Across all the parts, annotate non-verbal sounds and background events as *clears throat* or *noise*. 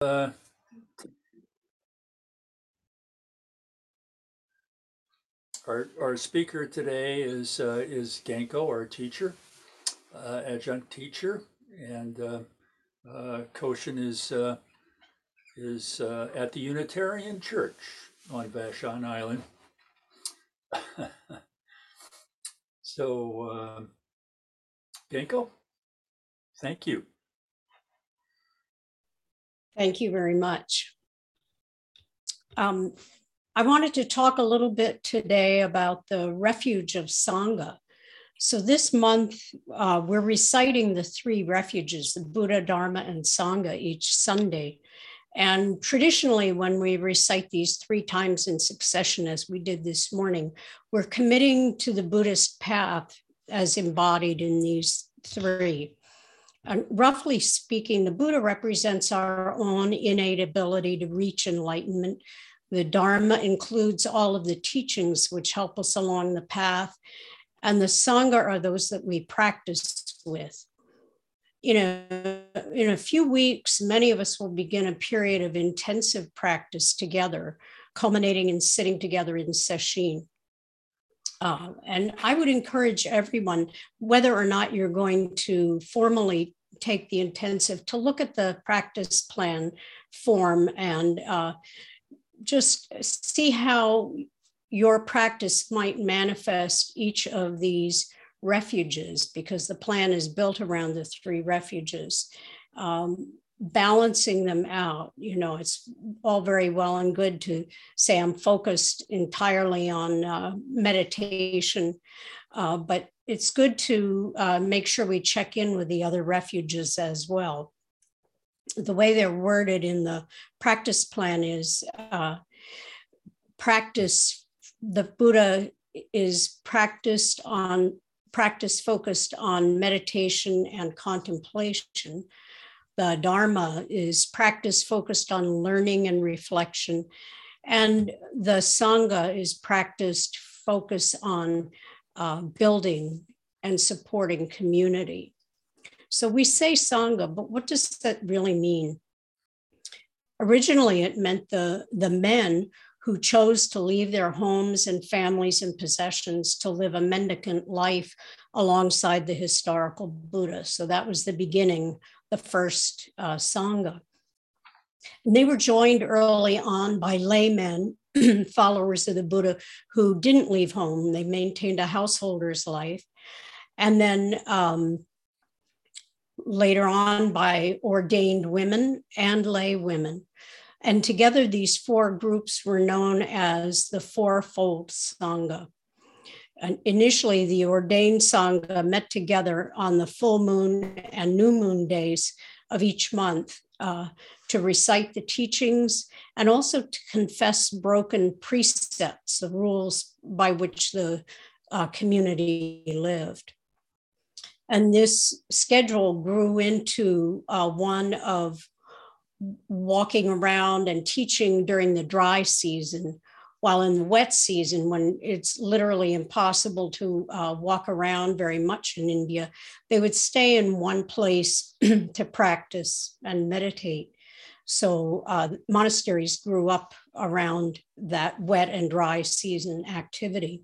Uh, Our, our speaker today is, uh, is Genko, our teacher, uh, adjunct teacher, and uh, uh, Koshin is, uh, is uh, at the Unitarian Church on Vashon Island. *laughs* so, Genko, thank you. Thank you very much. Um, I wanted to talk a little bit today about the refuge of Sangha. So this month, uh, we're reciting the three refuges, the Buddha, Dharma, and Sangha each Sunday. And traditionally, when we recite these three times in succession, as we did this morning, we're committing to the Buddhist path as embodied in these three. Roughly speaking, the Buddha represents our own innate ability to reach enlightenment. The Dharma includes all of the teachings which help us along the path. And the Sangha are those that we practice with. In a, in a few weeks, many of us will begin a period of intensive practice together, culminating in sitting together in sesshin. Uh, and I would encourage everyone, whether or not you're going to formally take the intensive, to look at the practice plan form and uh, just see how your practice might manifest each of these refuges, because the plan is built around the three refuges. Um, balancing them out. You know, it's all very well and good to say I'm focused entirely on uh, meditation, uh, but it's good to uh, make sure we check in with the other refuges as well. The way they're worded in the practice plan is uh, practice, the Buddha is practiced on practice focused on meditation and contemplation the Dharma is practice focused on learning and reflection. And the Sangha is practiced focus on uh, building and supporting community. So we say Sangha, but what does that really mean? Originally, it meant the, the men who chose to leave their homes and families and possessions to live a mendicant life alongside the historical Buddha. So that was the beginning the first uh, Sangha. And they were joined early on by laymen, *clears throat* followers of the Buddha, who didn't leave home. They maintained a householder's life. And then um, later on by ordained women and lay women. And together, these four groups were known as the Fourfold Sangha initially the ordained sangha met together on the full moon and new moon days of each month uh, to recite the teachings and also to confess broken precepts, the rules by which the uh, community lived. And this schedule grew into uh, one of walking around and teaching during the dry season while in the wet season, when it's literally impossible to uh, walk around very much in India, they would stay in one place *clears throat* to practice and meditate. So uh, monasteries grew up around that wet and dry season activity.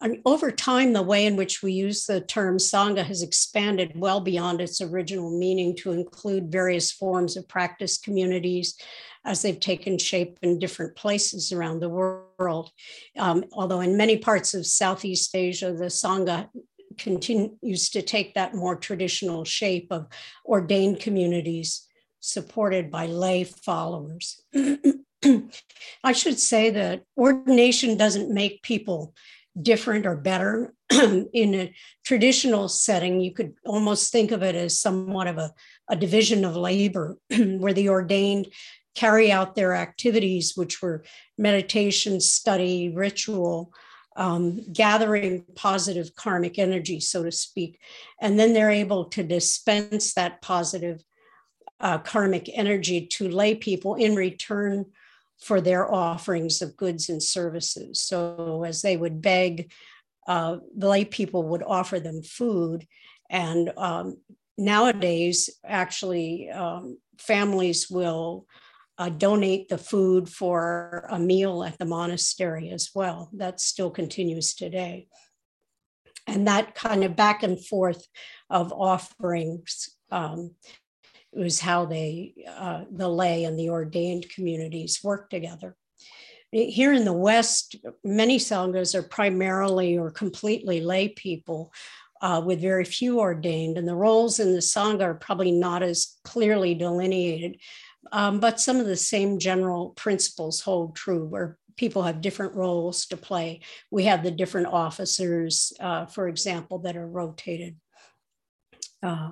And over time, the way in which we use the term Sangha has expanded well beyond its original meaning to include various forms of practice communities as they've taken shape in different places around the world. Um, although in many parts of Southeast Asia, the Sangha continues to take that more traditional shape of ordained communities supported by lay followers. *clears throat* I should say that ordination doesn't make people different or better. *clears throat* in a traditional setting, you could almost think of it as somewhat of a, a division of labor *clears throat* where the ordained carry out their activities, which were meditation, study, ritual, um, gathering positive karmic energy, so to speak. And then they're able to dispense that positive uh, karmic energy to lay people in return for their offerings of goods and services. So as they would beg, uh, the lay people would offer them food and um, nowadays, actually, um, families will uh, donate the food for a meal at the monastery as well. That still continues today. And that kind of back and forth of offerings um, was how they, uh, the lay and the ordained communities work together. Here in the West, many sanghas are primarily or completely lay people uh, with very few ordained, and the roles in the Sangha are probably not as clearly delineated. Um, but some of the same general principles hold true, where people have different roles to play. We have the different officers, uh, for example, that are rotated. Uh,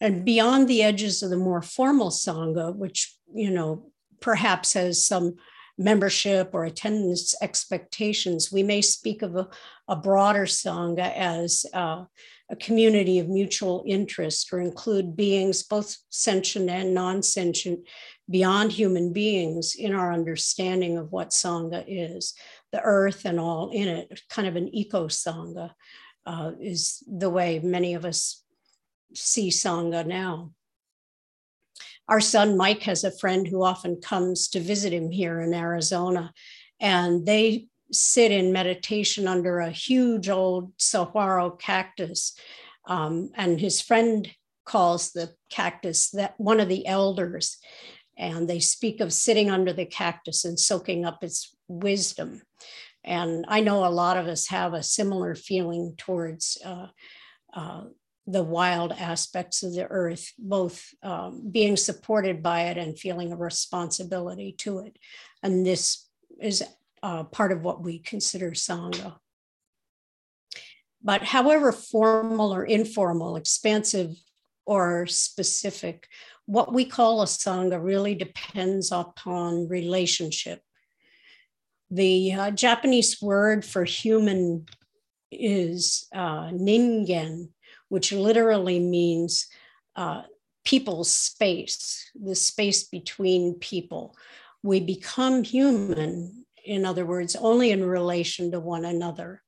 and beyond the edges of the more formal Sangha, which, you know, perhaps has some membership or attendance expectations, we may speak of a, a broader Sangha as uh, a community of mutual interest or include beings, both sentient and non sentient, beyond human beings in our understanding of what Sangha is. The earth and all in it, kind of an eco Sangha, uh, is the way many of us see Sangha now. Our son Mike has a friend who often comes to visit him here in Arizona, and they sit in meditation under a huge old saguaro cactus. Um, and his friend calls the cactus that one of the elders. And they speak of sitting under the cactus and soaking up its wisdom. And I know a lot of us have a similar feeling towards uh, uh, the wild aspects of the earth, both um, being supported by it and feeling a responsibility to it. And this is uh, part of what we consider Sangha. But however formal or informal, expansive or specific, what we call a Sangha really depends upon relationship. The uh, Japanese word for human is uh, ningen, which literally means uh, people's space, the space between people. We become human, in other words, only in relation to one another.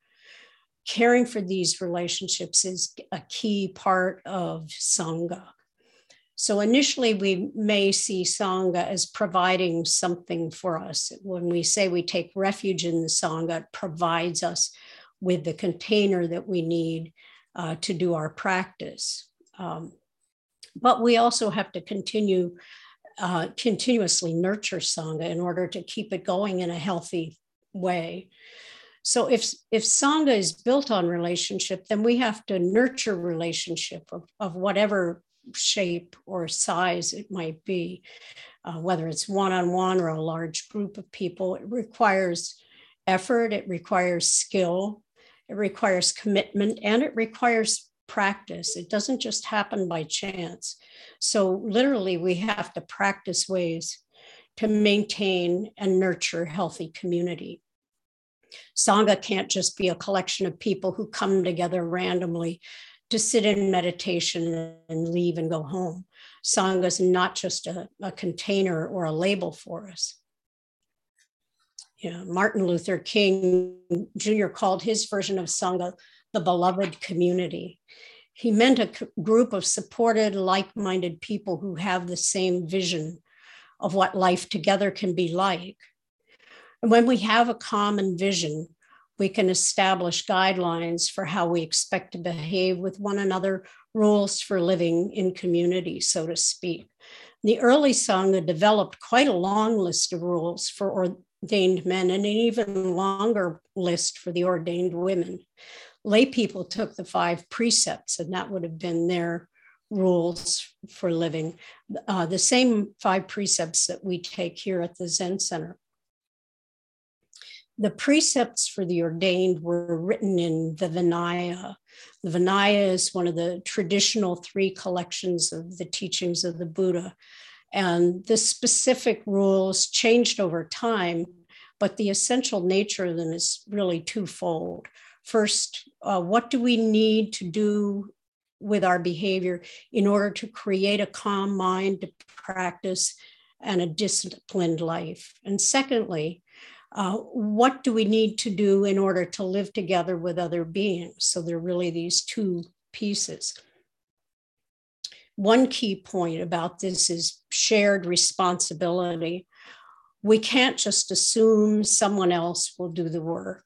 Caring for these relationships is a key part of Sangha. So initially, we may see Sangha as providing something for us. When we say we take refuge in the Sangha, it provides us with the container that we need uh, to do our practice. Um, but we also have to continue uh, continuously nurture sangha in order to keep it going in a healthy way. So if if sangha is built on relationship, then we have to nurture relationship of, of whatever shape or size it might be, uh, whether it's one on one or a large group of people. It requires effort. It requires skill it requires commitment and it requires practice. It doesn't just happen by chance. So, literally, we have to practice ways to maintain and nurture healthy community. Sangha can't just be a collection of people who come together randomly to sit in meditation and leave and go home. Sangha is not just a, a container or a label for us you know, Martin Luther King Jr. called his version of Sangha the beloved community. He meant a group of supported, like minded people who have the same vision of what life together can be like. And when we have a common vision, we can establish guidelines for how we expect to behave with one another, rules for living in community, so to speak. The early Sangha developed quite a long list of rules for ordained men and an even longer list for the ordained women. Lay people took the five precepts, and that would have been their rules for living. Uh, the same five precepts that we take here at the Zen Center. The precepts for the ordained were written in the Vinaya. The Vinaya is one of the traditional three collections of the teachings of the Buddha. And the specific rules changed over time, but the essential nature of them is really twofold. First, uh, what do we need to do with our behavior in order to create a calm mind to practice and a disciplined life? And secondly, uh, what do we need to do in order to live together with other beings? So there are really these two pieces. one key point about this is shared responsibility. We can't just assume someone else will do the work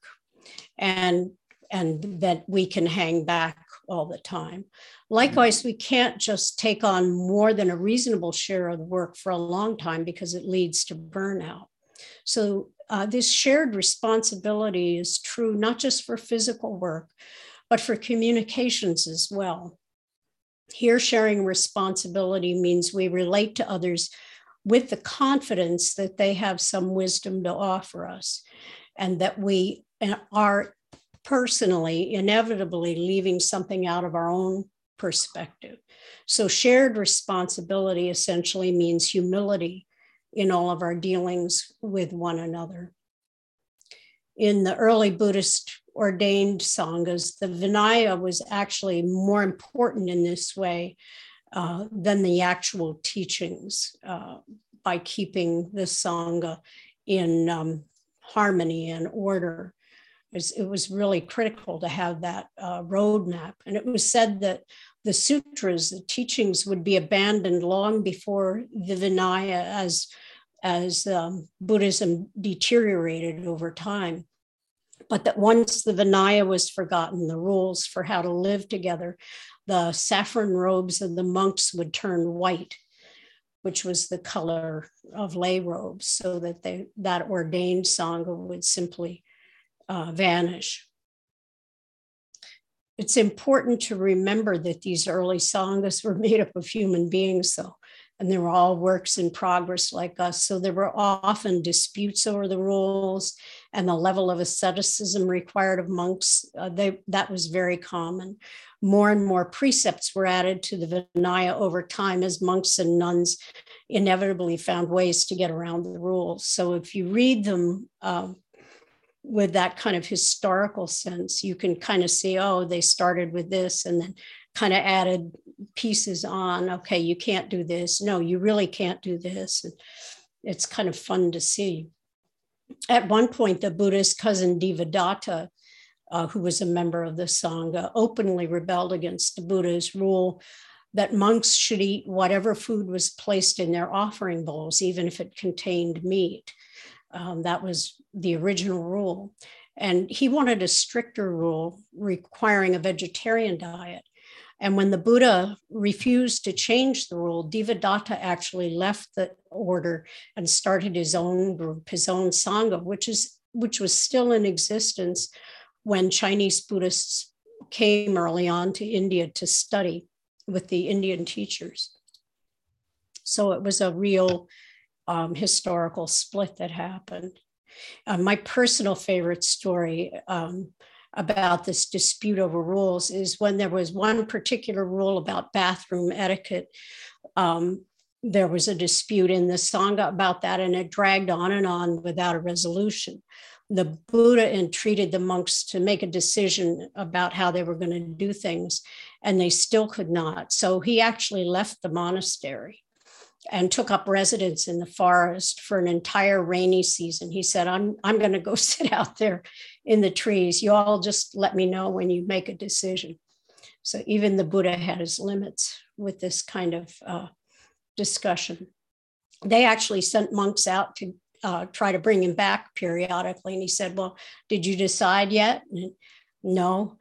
and, and that we can hang back all the time. Likewise, we can't just take on more than a reasonable share of the work for a long time because it leads to burnout. So, uh, this shared responsibility is true not just for physical work, but for communications as well. Here, sharing responsibility means we relate to others with the confidence that they have some wisdom to offer us and that we are personally, inevitably leaving something out of our own perspective. So, shared responsibility essentially means humility in all of our dealings with one another. In the early Buddhist ordained sanghas, the Vinaya was actually more important in this way uh, than the actual teachings uh, by keeping the Sangha in um, harmony and order it was really critical to have that uh, roadmap. And it was said that the sutras, the teachings, would be abandoned long before the Vinaya as, as um, Buddhism deteriorated over time. But that once the Vinaya was forgotten, the rules for how to live together, the saffron robes of the monks would turn white which was the color of lay robes, so that they, that ordained Sangha would simply uh, vanish. It's important to remember that these early sanghas were made up of human beings, though, and they were all works in progress like us. So there were often disputes over the rules and the level of asceticism required of monks. Uh, they, that was very common. More and more precepts were added to the Vinaya over time as monks and nuns inevitably found ways to get around the rules. So if you read them, uh, with that kind of historical sense, you can kind of see, oh, they started with this and then kind of added pieces on. Okay, you can't do this. No, you really can't do this. And it's kind of fun to see. At one point, the Buddha's cousin Devadatta, uh, who was a member of the Sangha, openly rebelled against the Buddha's rule that monks should eat whatever food was placed in their offering bowls, even if it contained meat. Um, that was the original rule. And he wanted a stricter rule requiring a vegetarian diet. And when the Buddha refused to change the rule, Devadatta actually left the order and started his own group, his own Sangha, which is which was still in existence when Chinese Buddhists came early on to India to study with the Indian teachers. So it was a real um, historical split that happened. Uh, my personal favorite story um, about this dispute over rules is when there was one particular rule about bathroom etiquette. Um, there was a dispute in the Sangha about that, and it dragged on and on without a resolution. The Buddha entreated the monks to make a decision about how they were going to do things, and they still could not. So he actually left the monastery and took up residence in the forest for an entire rainy season. He said, I'm, I'm going to go *laughs* sit out there in the trees. You all just let me know when you make a decision. So even the Buddha had his limits with this kind of uh, discussion. They actually sent monks out to uh, try to bring him back periodically. And he said, Well, did you decide yet? And, no,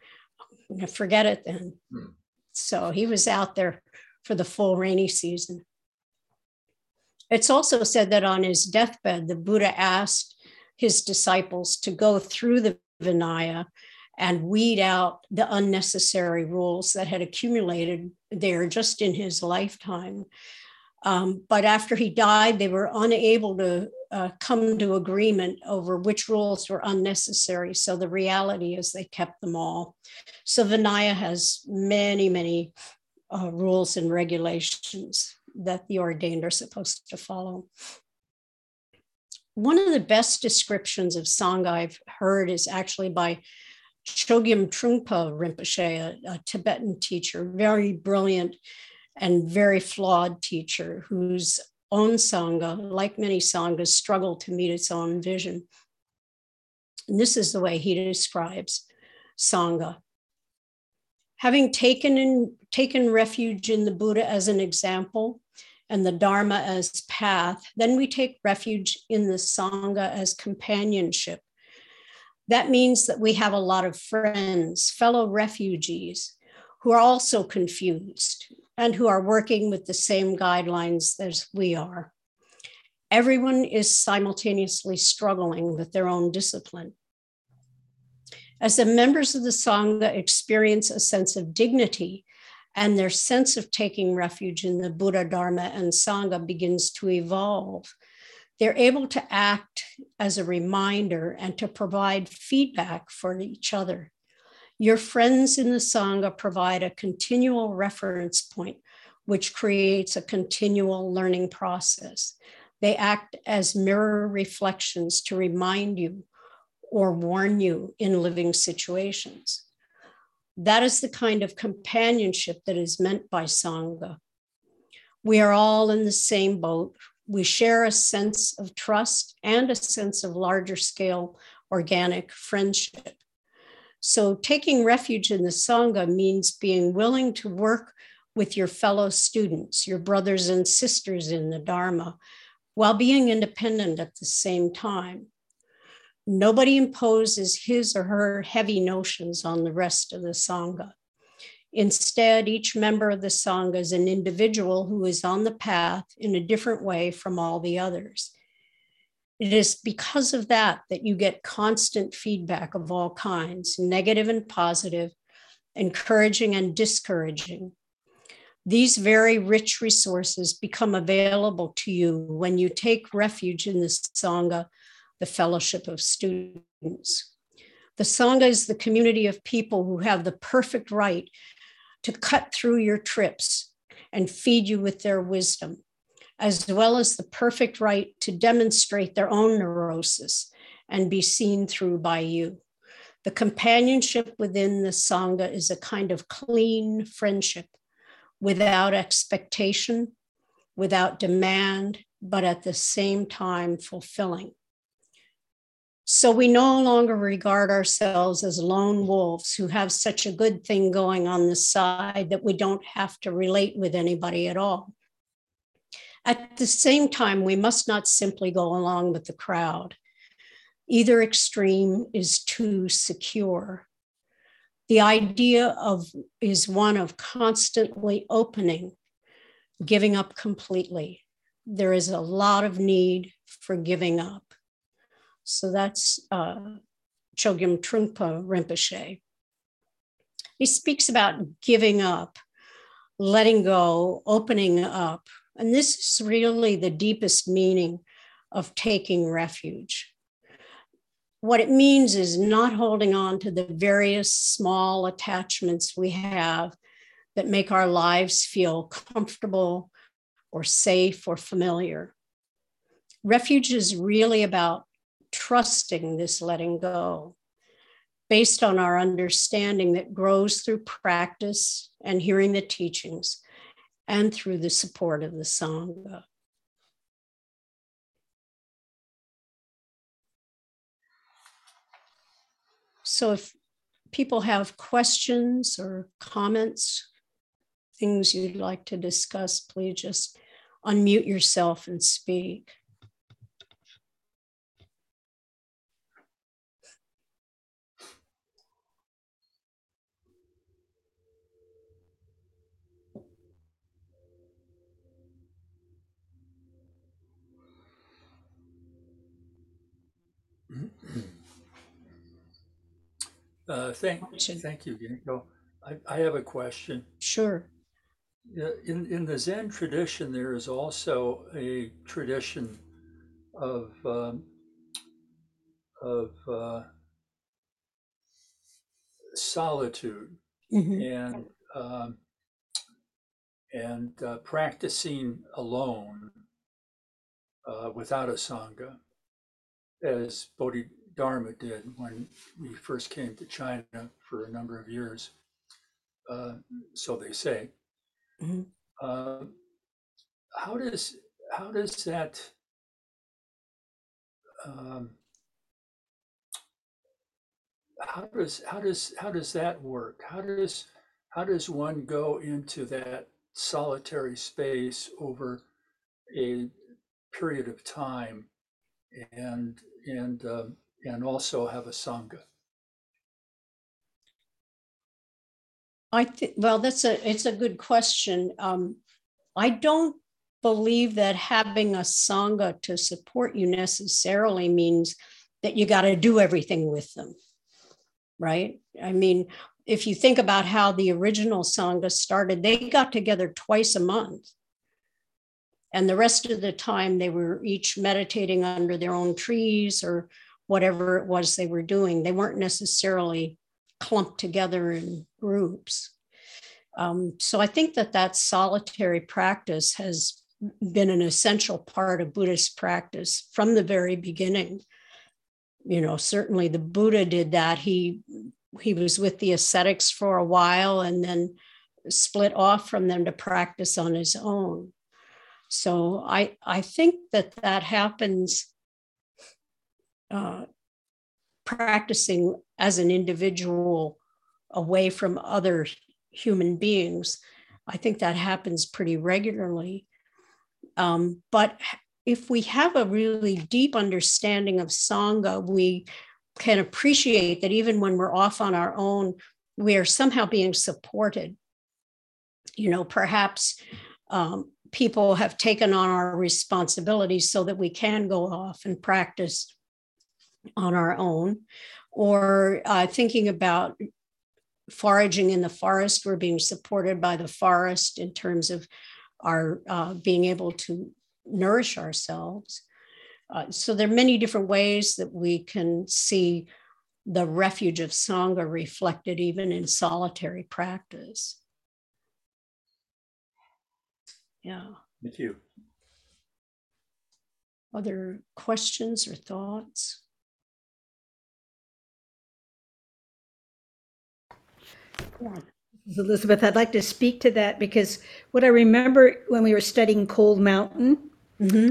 forget it then. Hmm. So he was out there for the full rainy season. It's also said that on his deathbed, the Buddha asked his disciples to go through the Vinaya and weed out the unnecessary rules that had accumulated there just in his lifetime. Um, but after he died, they were unable to uh, come to agreement over which rules were unnecessary. So the reality is they kept them all. So Vinaya has many, many uh, rules and regulations that the ordained are supposed to follow. One of the best descriptions of Sangha I've heard is actually by Chogyam Trungpa Rinpoche, a, a Tibetan teacher, very brilliant and very flawed teacher whose own Sangha, like many Sanghas, struggled to meet its own vision. And this is the way he describes Sangha. Having taken in, taken refuge in the Buddha as an example and the Dharma as path, then we take refuge in the Sangha as companionship. That means that we have a lot of friends, fellow refugees, who are also confused and who are working with the same guidelines as we are. Everyone is simultaneously struggling with their own discipline. As the members of the Sangha experience a sense of dignity and their sense of taking refuge in the Buddha, Dharma, and Sangha begins to evolve, they're able to act as a reminder and to provide feedback for each other. Your friends in the Sangha provide a continual reference point, which creates a continual learning process. They act as mirror reflections to remind you or warn you in living situations. That is the kind of companionship that is meant by Sangha. We are all in the same boat. We share a sense of trust and a sense of larger scale organic friendship. So, taking refuge in the Sangha means being willing to work with your fellow students, your brothers and sisters in the Dharma, while being independent at the same time. Nobody imposes his or her heavy notions on the rest of the Sangha. Instead, each member of the Sangha is an individual who is on the path in a different way from all the others. It is because of that that you get constant feedback of all kinds, negative and positive, encouraging and discouraging. These very rich resources become available to you when you take refuge in the Sangha the fellowship of students. The Sangha is the community of people who have the perfect right to cut through your trips and feed you with their wisdom, as well as the perfect right to demonstrate their own neurosis and be seen through by you. The companionship within the Sangha is a kind of clean friendship without expectation, without demand, but at the same time fulfilling. So we no longer regard ourselves as lone wolves who have such a good thing going on the side that we don't have to relate with anybody at all. At the same time, we must not simply go along with the crowd. Either extreme is too secure. The idea of is one of constantly opening, giving up completely. There is a lot of need for giving up. So that's uh, Chogyam Trungpa Rinpoche. He speaks about giving up, letting go, opening up. And this is really the deepest meaning of taking refuge. What it means is not holding on to the various small attachments we have that make our lives feel comfortable or safe or familiar. Refuge is really about trusting this letting go based on our understanding that grows through practice and hearing the teachings and through the support of the Sangha. So if people have questions or comments, things you'd like to discuss, please just unmute yourself and speak. Uh, thank, thank you, Genko. I, I have a question. Sure. In, in the Zen tradition, there is also a tradition of um, of uh, solitude Mhm. and um, and uh, practicing alone uh, without a sangha, as Bodhidharma did when we first came to China for a number of years. Uh, so they say. Mhm. Uh, how does how does that um, how does how does how does that work? How does how does one go into that solitary space over a period of time and and uh, and also have a sangha? I think well, that's a it's a good question. Um, I don't believe that having a sangha to support you necessarily means that you got to do everything with them, right? I mean, if you think about how the original sangha started, they got together twice a month. And the rest of the time, they were each meditating under their own trees or whatever it was they were doing. They weren't necessarily clumped together in groups. Um, so I think that that solitary practice has been an essential part of Buddhist practice from the very beginning. You know, certainly the Buddha did that. He he was with the ascetics for a while and then split off from them to practice on his own. So I I think that that happens uh, practicing as an individual away from other human beings. I think that happens pretty regularly. Um, but if we have a really deep understanding of Sangha, we can appreciate that even when we're off on our own, we are somehow being supported. You know, perhaps um, people have taken on our responsibilities so that we can go off and practice on our own, or uh, thinking about foraging in the forest, we're being supported by the forest in terms of our uh, being able to nourish ourselves. Uh, so there are many different ways that we can see the refuge of Sangha reflected even in solitary practice. Yeah. Thank you. Other questions or thoughts? Yeah. Elizabeth, I'd like to speak to that because what I remember when we were studying Cold Mountain, Mm-hmm.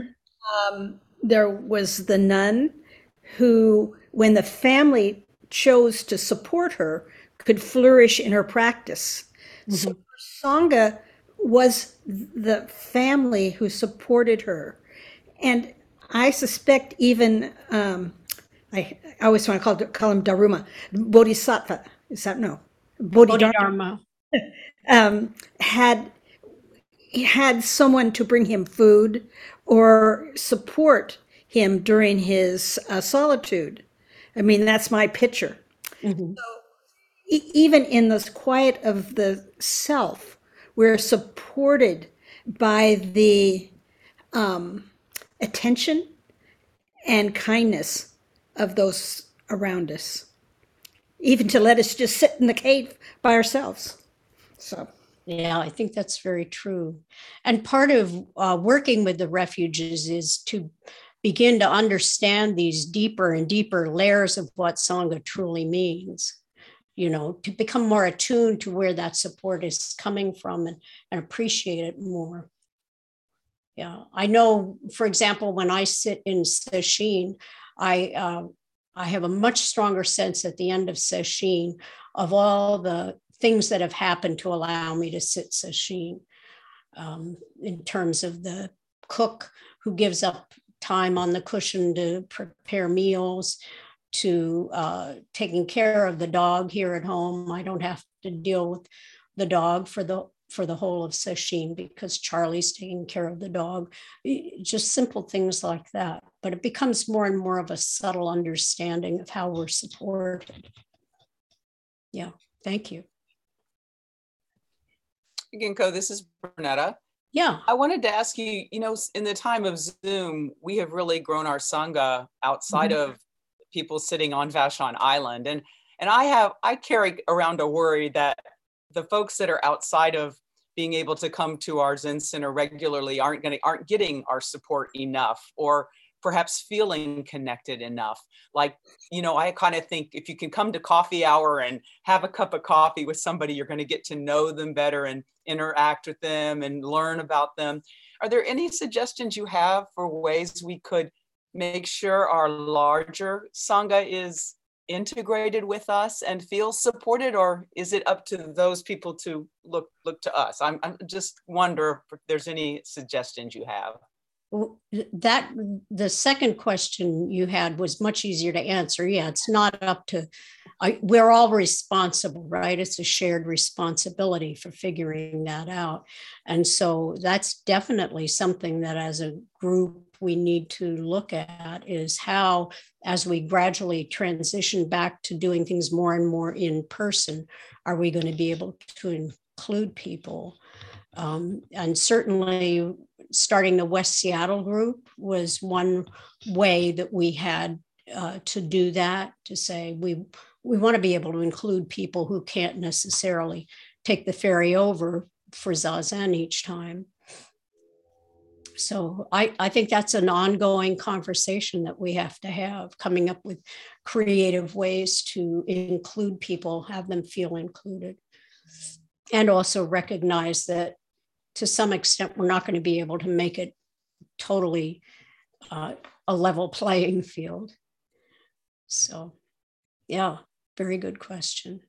um, there was the nun who, when the family chose to support her, could flourish in her practice. So her Sangha was the family who supported her. And I suspect even, um, I, I always want to call, call him Daruma, Bodhisattva. Is that no? Bodhidharma Bodhidharma. *laughs* um, had had someone to bring him food or support him during his uh, solitude. I mean, that's my picture. Mhm. E- even in the quiet of the self, we're supported by the um, attention and kindness of those around us, even to let us just sit in the cave by ourselves. So. Yeah, I think that's very true. And part of uh, working with the refuges is to begin to understand these deeper and deeper layers of what Sangha truly means. You know, to become more attuned to where that support is coming from and, and appreciate it more. Yeah, I know, for example, when I sit in sesshin, I uh, I have a much stronger sense at the end of sesshin of all the things that have happened to allow me to sit sesshin um, in terms of the cook who gives up time on the cushion to prepare meals to uh, taking care of the dog here at home. I don't have to deal with the dog for the for the whole of sesshin because charlie's taking care of the dog. Just simple things like that. But it becomes more and more of a subtle understanding of how we're supported. Yeah thank you. Genko, this is Bernetta. yeah. I wanted to ask you, you know, in the time of Zoom, we have really grown our Sangha outside mm-hmm. of people sitting on Vashon Island. And and I have I carry around a worry that the folks that are outside of being able to come to our Zen Center regularly aren't going to aren't getting our support enough or perhaps feeling connected enough. Like, you know, I kind of think if you can come to coffee hour and have a cup of coffee with somebody, you're going to get to know them better and interact with them and learn about them. Are there any suggestions you have for ways we could make sure our larger Sangha is integrated with us and feel supported or is it up to those people to look look to us? I'm, I'm just wonder if there's any suggestions you have that the second question you had was much easier to answer. Yeah it's not up to I, we're all responsible right? It's a shared responsibility for figuring that out. And so that's definitely something that as a group we need to look at is how as we gradually transition back to doing things more and more in person are we going to be able to include people? Um, and certainly starting the West Seattle group was one way that we had uh, to do that to say we we want to be able to include people who can't necessarily take the ferry over for zazen each time. So I, I think that's an ongoing conversation that we have to have coming up with creative ways to include people have them feel included. And also recognize that to some extent, we're not going to be able to make it totally uh, a level playing field. So, yeah, very good question.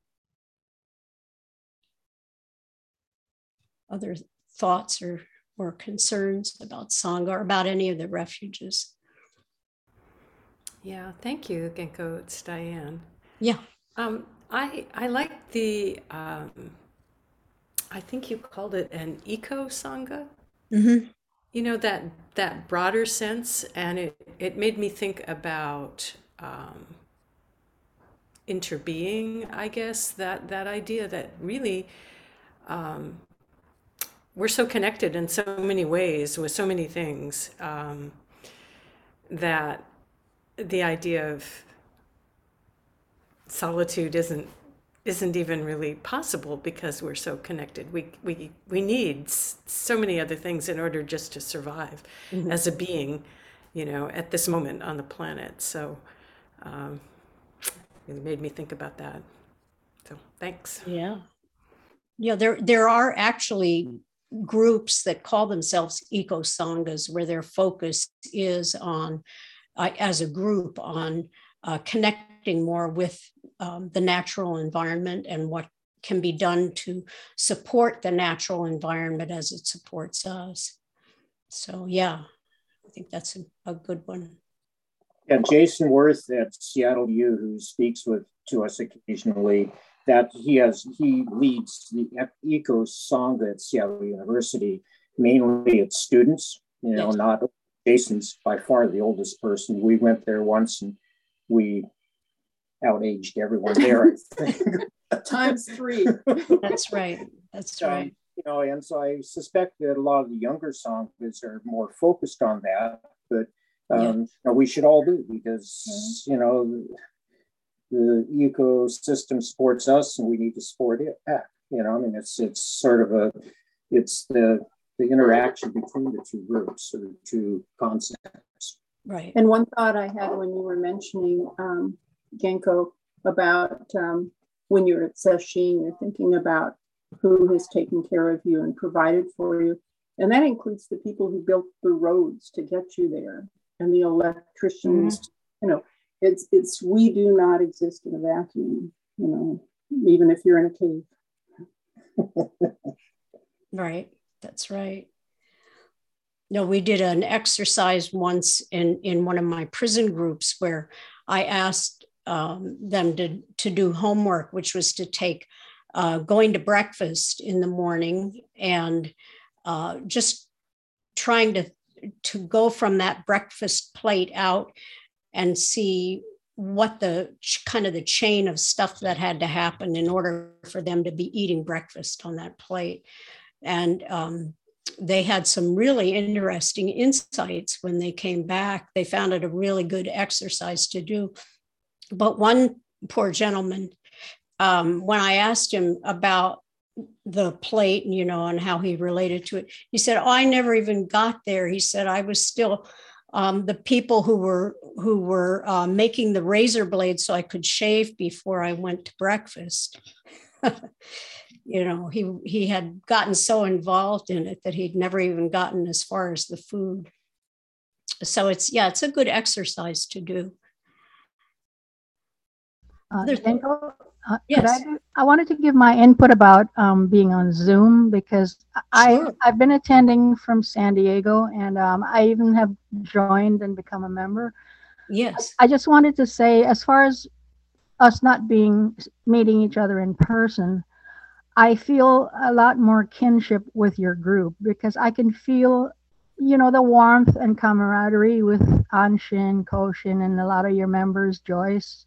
Other thoughts or, or concerns about Sangha or about any of the refuges? Yeah, thank you, Genko. It's Diane. Yeah. Um, I I like the um, I think you called it an eco sangha. Mm-hmm. You know that that broader sense, and it it made me think about um, interbeing. I guess that that idea that really um, we're so connected in so many ways with so many things um, that the idea of solitude isn't isn't even really possible because we're so connected. We we we need so many other things in order just to survive mm-hmm. as a being, you know, at this moment on the planet. So, um, it made me think about that. So, thanks. Yeah, yeah. There there are actually groups that call themselves eco sanghas where their focus is on, uh, as a group, on uh, connecting more with um, the natural environment and what can be done to support the natural environment as it supports us. So, yeah, I think that's a, a good one. Yeah, Jason Wirth at Seattle U, who speaks with to us occasionally, that he has he leads the Eco Sangha at Seattle University. Mainly, it's students. You know, yes. not Jason's by far the oldest person. We went there once and we outaged everyone there. *laughs* Times three. That's right. That's um, right. You know, and so I suspect that a lot of the younger sanghas are more focused on that, but um, yeah. you know, we should all do because mm-hmm. you know the ecosystem supports us, and we need to support it back. You know, I mean, it's it's sort of a it's the the interaction between the two groups or the two concepts. Right. And one thought I had when you were mentioning um, Genko about um, when you're at Sesshin, you're thinking about who has taken care of you and provided for you. And that includes the people who built the roads to get you there and the electricians. Mm-hmm. You know, it's it's we do not exist in a vacuum, you know, even if you're in a cave. *laughs* right. That's right. No, we did an exercise once in, in one of my prison groups where I asked um, them to, to do homework, which was to take uh, going to breakfast in the morning and uh, just trying to to go from that breakfast plate out and see what the kind of the chain of stuff that had to happen in order for them to be eating breakfast on that plate. And um, they had some really interesting insights when they came back. They found it a really good exercise to do but one poor gentleman, um, when I asked him about the plate, you know, and how he related to it, he said, "Oh, I never even got there." He said, "I was still." Um, the people who were who were uh, making the razor blades so I could shave before I went to breakfast. *laughs* you know, he he had gotten so involved in it that he'd never even gotten as far as the food. So it's yeah, it's a good exercise to do. Uh, uh, could Yes. I, do- I wanted to give my input about um, being on Zoom because I Sure. I've been attending from San Diego and um, I even have joined and become a member. Yes. I just wanted to say, as far as us not being meeting each other in person, I feel a lot more kinship with your group because I can feel, you know, the warmth and camaraderie with Anshin, Koshin, and a lot of your members, Joyce.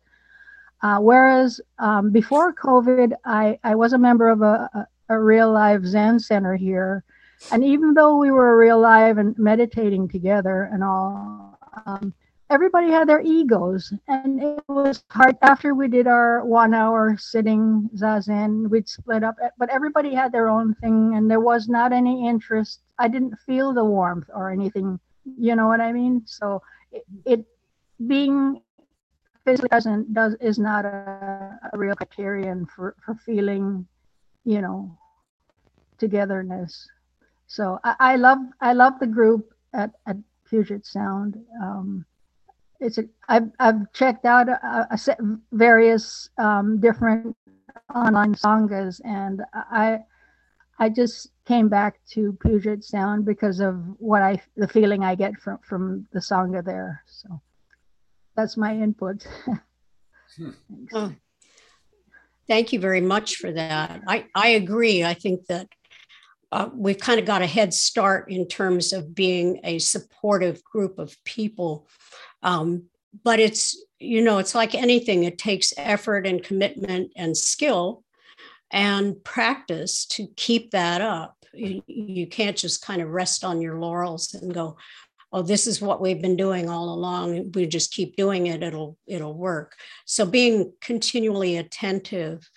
Uh, whereas um, before COVID, I, I was a member of a, a, real live Zen center here. And even though we were real live and meditating together and all, um, everybody had their egos. And it was hard after we did our one hour sitting zazen we'd split up but everybody had their own thing and there was not any interest. I didn't feel the warmth or anything you know what i mean? So it, it being physically present does is not a, a real criterion for for feeling you know togetherness so i, I love i love the group at, at puget sound um, it's a I've I've checked out a, a set various um, different online sanghas, and I I just came back to Puget Sound because of what I the feeling I get from from the sangha there. So that's my input. *laughs* Thanks. Oh, Thank you very much for that. I, I agree. I think that uh, we've kind of got a head start in terms of being a supportive group of people. Um, but it's, you know, it's like anything, it takes effort and commitment and skill and practice to keep that up. You, you can't just kind of rest on your laurels and go, oh this is what we've been doing all along we just keep doing it it'll it'll work. So being continually attentive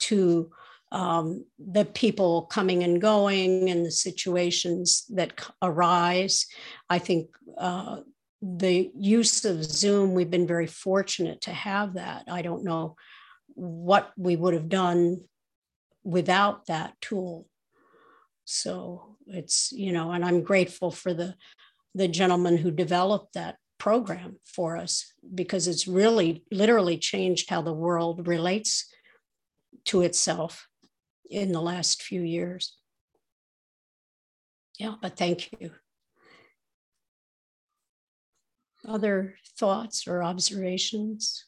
to um, the people coming and going and the situations that arise i think uh, the use of zoom we've been very fortunate to have that. I don't know what we would have done without that tool. So it's you know and i'm grateful for the the gentleman who developed that program for us because it's really literally changed how the world relates to itself in the last few years. Yeah, but thank you. Other thoughts or observations?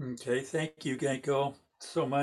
Okay, thank you, Genko, so much.